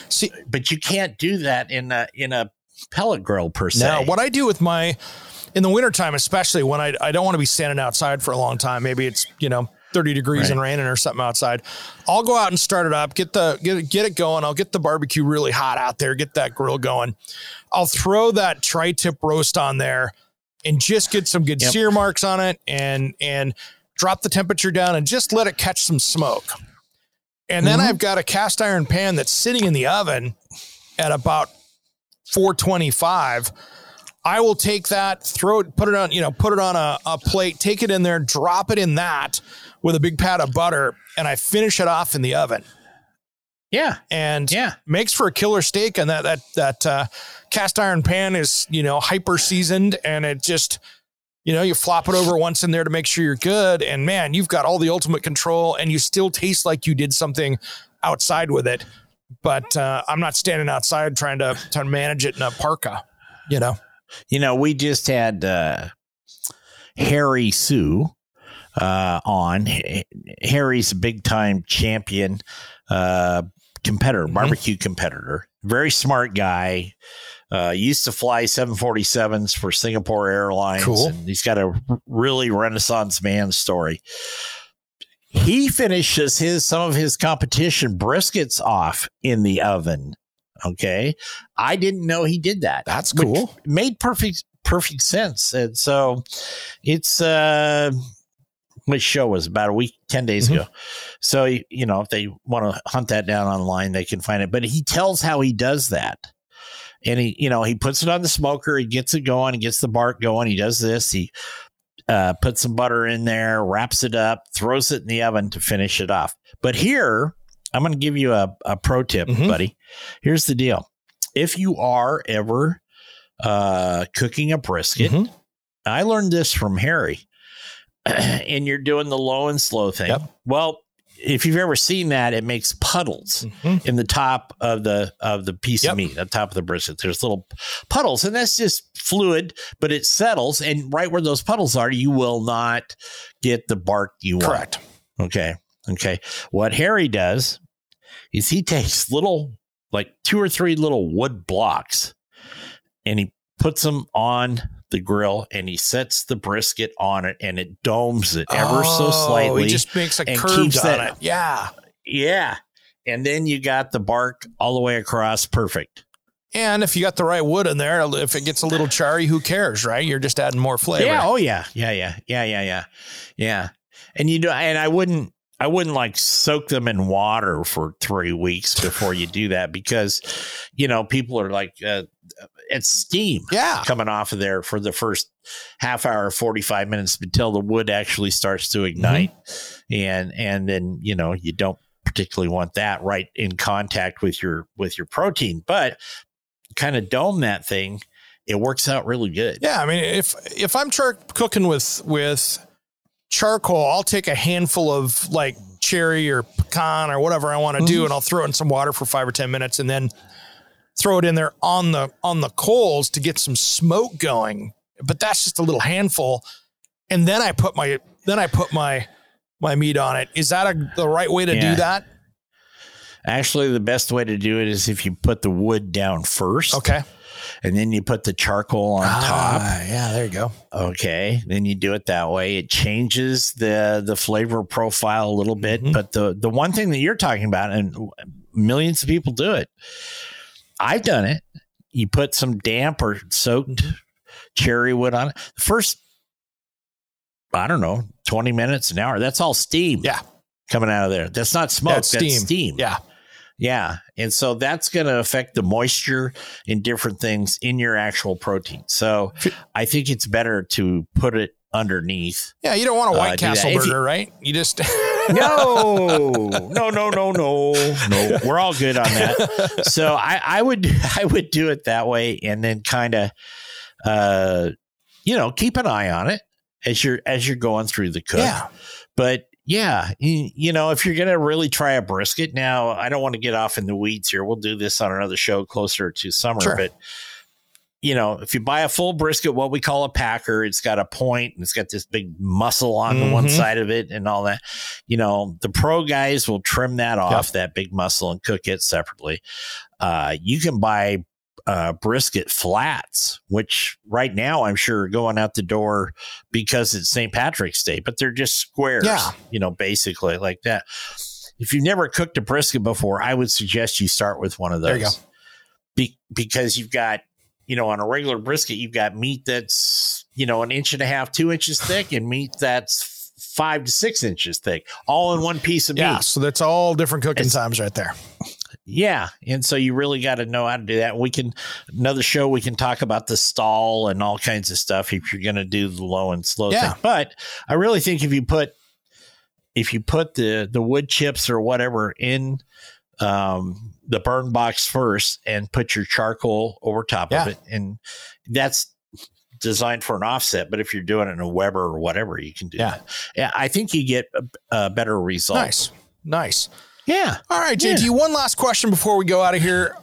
See, but you can't do that in a in a pellet grill per se. Now, what I do with my in the wintertime, especially when I, I don't want to be standing outside for a long time, maybe it's, you know, 30 degrees right. and raining or something outside. I'll go out and start it up, get the get get it going. I'll get the barbecue really hot out there, get that grill going. I'll throw that tri-tip roast on there and just get some good yep. sear marks on it and and drop the temperature down and just let it catch some smoke. And then mm-hmm. I've got a cast iron pan that's sitting in the oven at about 425 I will take that, throw it, put it on, you know, put it on a, a plate, take it in there, drop it in that with a big pat of butter, and I finish it off in the oven. Yeah, and yeah, makes for a killer steak. And that that that uh, cast iron pan is you know hyper seasoned, and it just you know you flop it over once in there to make sure you're good. And man, you've got all the ultimate control, and you still taste like you did something outside with it. But uh, I'm not standing outside trying to to manage it in a parka, you know. You know, we just had uh, Harry Soo uh, on. Harry's a big time champion uh, competitor, mm-hmm. barbecue competitor. Very smart guy. Uh, used to fly 747s for Singapore Airlines. Cool. And he's got a really renaissance man story. He finishes his some of his competition briskets off in the oven Okay. I didn't know he did that. That's cool. Made perfect perfect sense. And so it's uh which show was about a week, 10 days mm-hmm. ago. So, you know, if they want to hunt that down online, they can find it. But he tells how he does that. And he, you know, he puts it on the smoker, he gets it going, he gets the bark going, he does this, he uh, puts some butter in there, wraps it up, throws it in the oven to finish it off. But here, I'm going to give you a, a pro tip, mm-hmm. buddy. Here's the deal. If you are ever uh, cooking a brisket, mm-hmm. I learned this from Harry, and you're doing the low and slow thing. Yep. Well, if you've ever seen that, it makes puddles mm-hmm. in the top of the of the piece yep. of meat, the top of the brisket. There's little puddles, and that's just fluid, but it settles. And right where those puddles are, you will not get the bark you want. Correct. Okay. Okay. What Harry does is he takes little, like two or three little wood blocks and he puts them on the grill and he sets the brisket on it and it domes it ever oh, so slightly. He just makes a curve on that, it. Yeah. Yeah. And then you got the bark all the way across. Perfect. And if you got the right wood in there, if it gets a little charry, who cares, right? You're just adding more flavor. Yeah. Oh yeah. Yeah. Yeah. Yeah. Yeah. Yeah. Yeah. And you know, and I wouldn't, I wouldn't like soak them in water for three weeks before you do that because, you know, people are like, uh, it's steam yeah. coming off of there for the first half hour, 45 minutes until the wood actually starts to ignite. Mm-hmm. And, and then, you know, you don't particularly want that right in contact with your, with your protein, but kind of dome that thing. It works out really good. Yeah. I mean, if, if I'm char- cooking with, with, charcoal, I'll take a handful of like cherry or pecan or whatever I want to mm-hmm. do, and I'll throw it in some water for five or ten minutes, and then throw it in there on the on the coals to get some smoke going. But that's just a little handful, and then I put my then I put my my meat on it. Is that a, the right way to yeah. do that? Actually, the best way to do it is if you put the wood down first. Okay and then you put the charcoal on ah, top. Yeah, there you go. Okay, then you do it that way. It changes the the flavor profile a little bit, mm-hmm. but the the one thing that you're talking about, and millions of people do it. I've done it. You put some damp or soaked mm-hmm. cherry wood on it. The first, I don't know, twenty minutes an hour. That's all steam. Yeah, coming out of there. That's not smoke. That's, that's steam. steam. Yeah. Yeah. And so that's going to affect the moisture and different things in your actual protein. So I think it's better to put it underneath. Yeah. You don't want a White uh, Castle burger, you, right? You just. no, no, no, no, no, no. We're all good on that. So I, I would, I would do it that way and then kind of, uh, you know, keep an eye on it as you're, as you're going through the cook. Yeah. But yeah, you, know, if you're going to really try a brisket, now I don't want to get off in the weeds here. We'll do this on another show closer to summer, sure. but you know, if you buy a full brisket, what we call a packer, it's got a point and it's got this big muscle on the one Mhm. side of it and all that. You know, the pro guys will trim that off, that big muscle, and cook it separately. Uh, you can buy uh, brisket flats, which right now I'm sure are going out the door because it's St. Patrick's Day, but they're just squares, Yeah. you know, basically like that. If you've never cooked a brisket before, I would suggest you start with one of those There you go. be, because you've got you know on a regular brisket you've got meat that's you know an inch and a half two inches thick and meat that's five to six inches thick all in one piece of Yeah. meat So that's all different cooking It's- times right there. Yeah and so you really got to know how to do that we can another show we can talk about the stall and all kinds of stuff if you're going to do the low and slow Yeah. thing but i really think if you put if you put the the wood chips or whatever in um the burn box first and put your charcoal over top Yeah. of it and that's designed for an offset but if you're doing it in a weber or whatever you can do Yeah. that yeah i think you get a, a better result Nice. Nice. Yeah All right, JT, Yeah. one last question before we go out of here.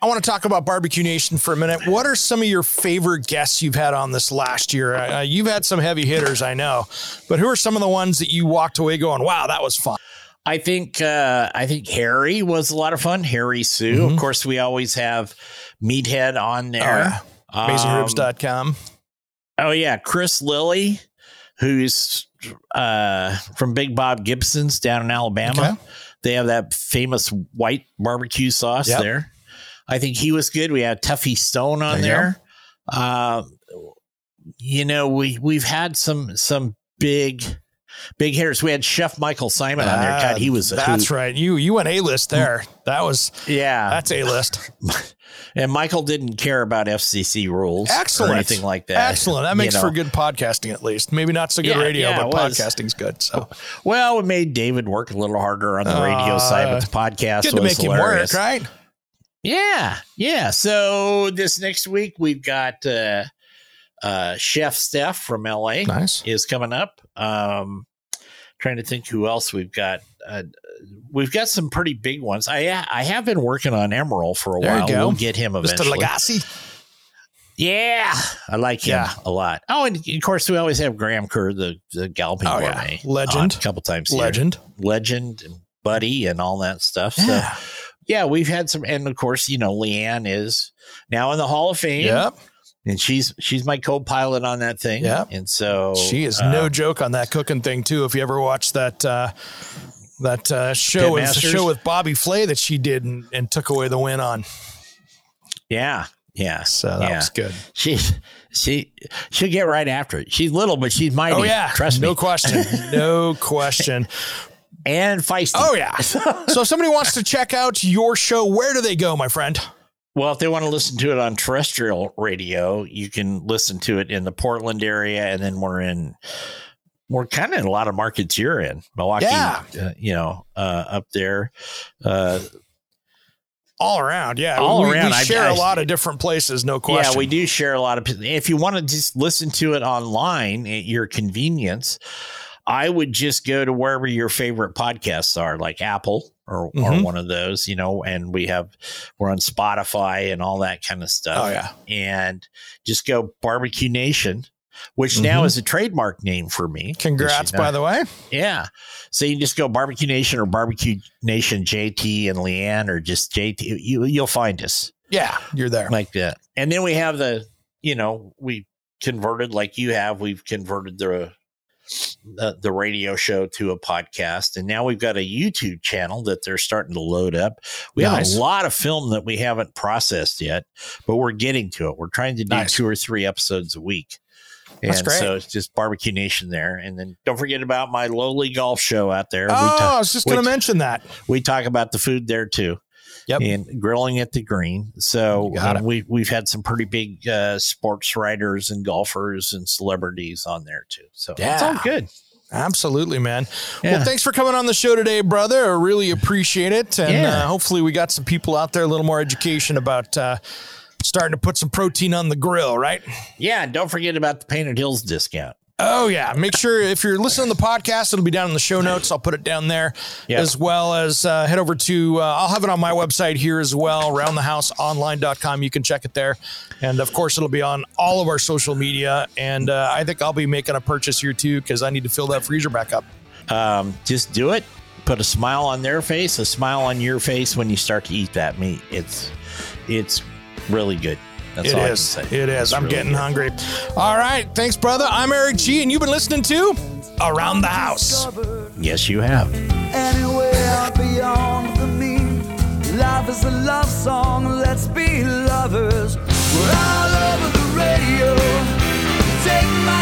I want to talk about Barbecue Nation for a minute. What are some of your favorite guests you've had on this last year? Uh, you've had some heavy hitters, I know, but who are some of the ones that you walked away going, wow, that was fun? I think uh, I think Harry was a lot of fun. Harry Soo, Mhm. of course, we always have Meathead on there. Um, AmazingRibs.com. oh yeah, Chris Lilly, who's uh, from Big Bob Gibson's down in Alabama. Okay. They have that famous white barbecue sauce Yep. there. I think he was good. We had Tuffy Stone on There there. Uh, you know, we we've had some some big big hitters. We had Chef Michael Symon on there. God, he was a That's hoot. right. You you went A list there. That was Yeah, that's A list. and Michael didn't care about FCC rules Excellent. or anything like that. Excellent. That you makes know. for good podcasting at least. Maybe not so good Yeah, radio, yeah, but podcasting's good. So Well, it made David work a little harder on the radio Uh, side, but the podcast good to was make him work, hilarious. right? Yeah, yeah. So this next week we've got uh, uh, Chef Steph from LA Nice. is coming up. Um, trying to think who else we've got. Uh, we've got some pretty big ones. I I have been working on Emeril for a There while. We'll get him eventually. Mr. Lagasse. Yeah, I like him Yeah. a lot. Oh, and of course we always have Graham Kerr, the the galloping Oh, yeah. Legend. on a couple times. a year. Legend. legend, and buddy, and all that stuff. Yeah. So yeah, we've had some, and of course you know Leanne is now in the Hall of Fame. Yep. And she's she's my co-pilot on that thing. Yeah, and so She is no joke on that cooking thing too. If you ever watched that uh, that uh, show with show with Bobby Flay that she did and, and took away the win on, Yeah, yeah. so that Yeah. was good. She she she'll get right after it. She's little, but she's mighty. Oh yeah, trust me. no question, no question. and feisty. Oh yeah. so if somebody wants to check out your show, where do they go, my friend? Well, if they want to listen to it on terrestrial radio, you can listen to it in the Portland area, and then we're in. We're kind of in a lot of markets you're in, Milwaukee. Yeah. uh, you know, uh, up there. Uh, All around, yeah. All we, around, we I- share I- a lot of different places, no question. Yeah, we do share a lot of. If you want to just listen to it online at your convenience, I would just go to wherever your favorite podcasts are, like Apple or, or Mhm. one of those, you know. And we have we're on Spotify and all that kind of stuff. Oh yeah, and just go Barbecue Nation, which now Mhm. is a trademark name for me. congrats by the way. Yeah. So you just go Barbecue Nation or Barbecue Nation JT and Leanne or just JT. You, you'll find us Yeah, you're there. like that. And then we have the, you know, we converted like you have. We've converted the the, the radio show to a podcast, and now we've got a YouTube channel that they're starting to load up. We Nice. have a lot of film that we haven't processed yet, but we're getting to it. We're trying to do Nice. two or three episodes a week. That's and great. so it's just barbecue nation there, and then don't forget about my lowly golf show out there. Oh, we, I was just going to mention that. we talk about the food there too Yep. and grilling at the green. So uh, we we've had some pretty big uh, sports writers and golfers and celebrities on there too. So yeah. it's all good. Absolutely, man. Yeah. Well, thanks for coming on the show today, brother. I really appreciate it. And Yeah. uh, hopefully, we got some people out there a little more education about uh, starting to put some protein on the grill, right? Yeah, and don't forget about the Painted Hills discount. Oh yeah, make sure if you're listening to the podcast, it'll be down in the show notes. I'll put it down there, Yeah. as well as uh, head over to. Uh, I'll have it on my website here as well, roundthehouseonline.com. You can check it there, and of course, it'll be on all of our social media. And uh, I think I'll be making a purchase here too because I need to fill that freezer back up. Um, just do it. Put a smile on their face, a smile on your face when you start to eat that meat. It's it's really good. That's It all is. I can say. It is. It's I'm really getting good. hungry. All right, thanks, brother. I'm Eric G, and you've been listening to Around the House. Yes, you have. anywhere beyond the me. Life is a love song, let's be lovers. We're all over the radio. Take my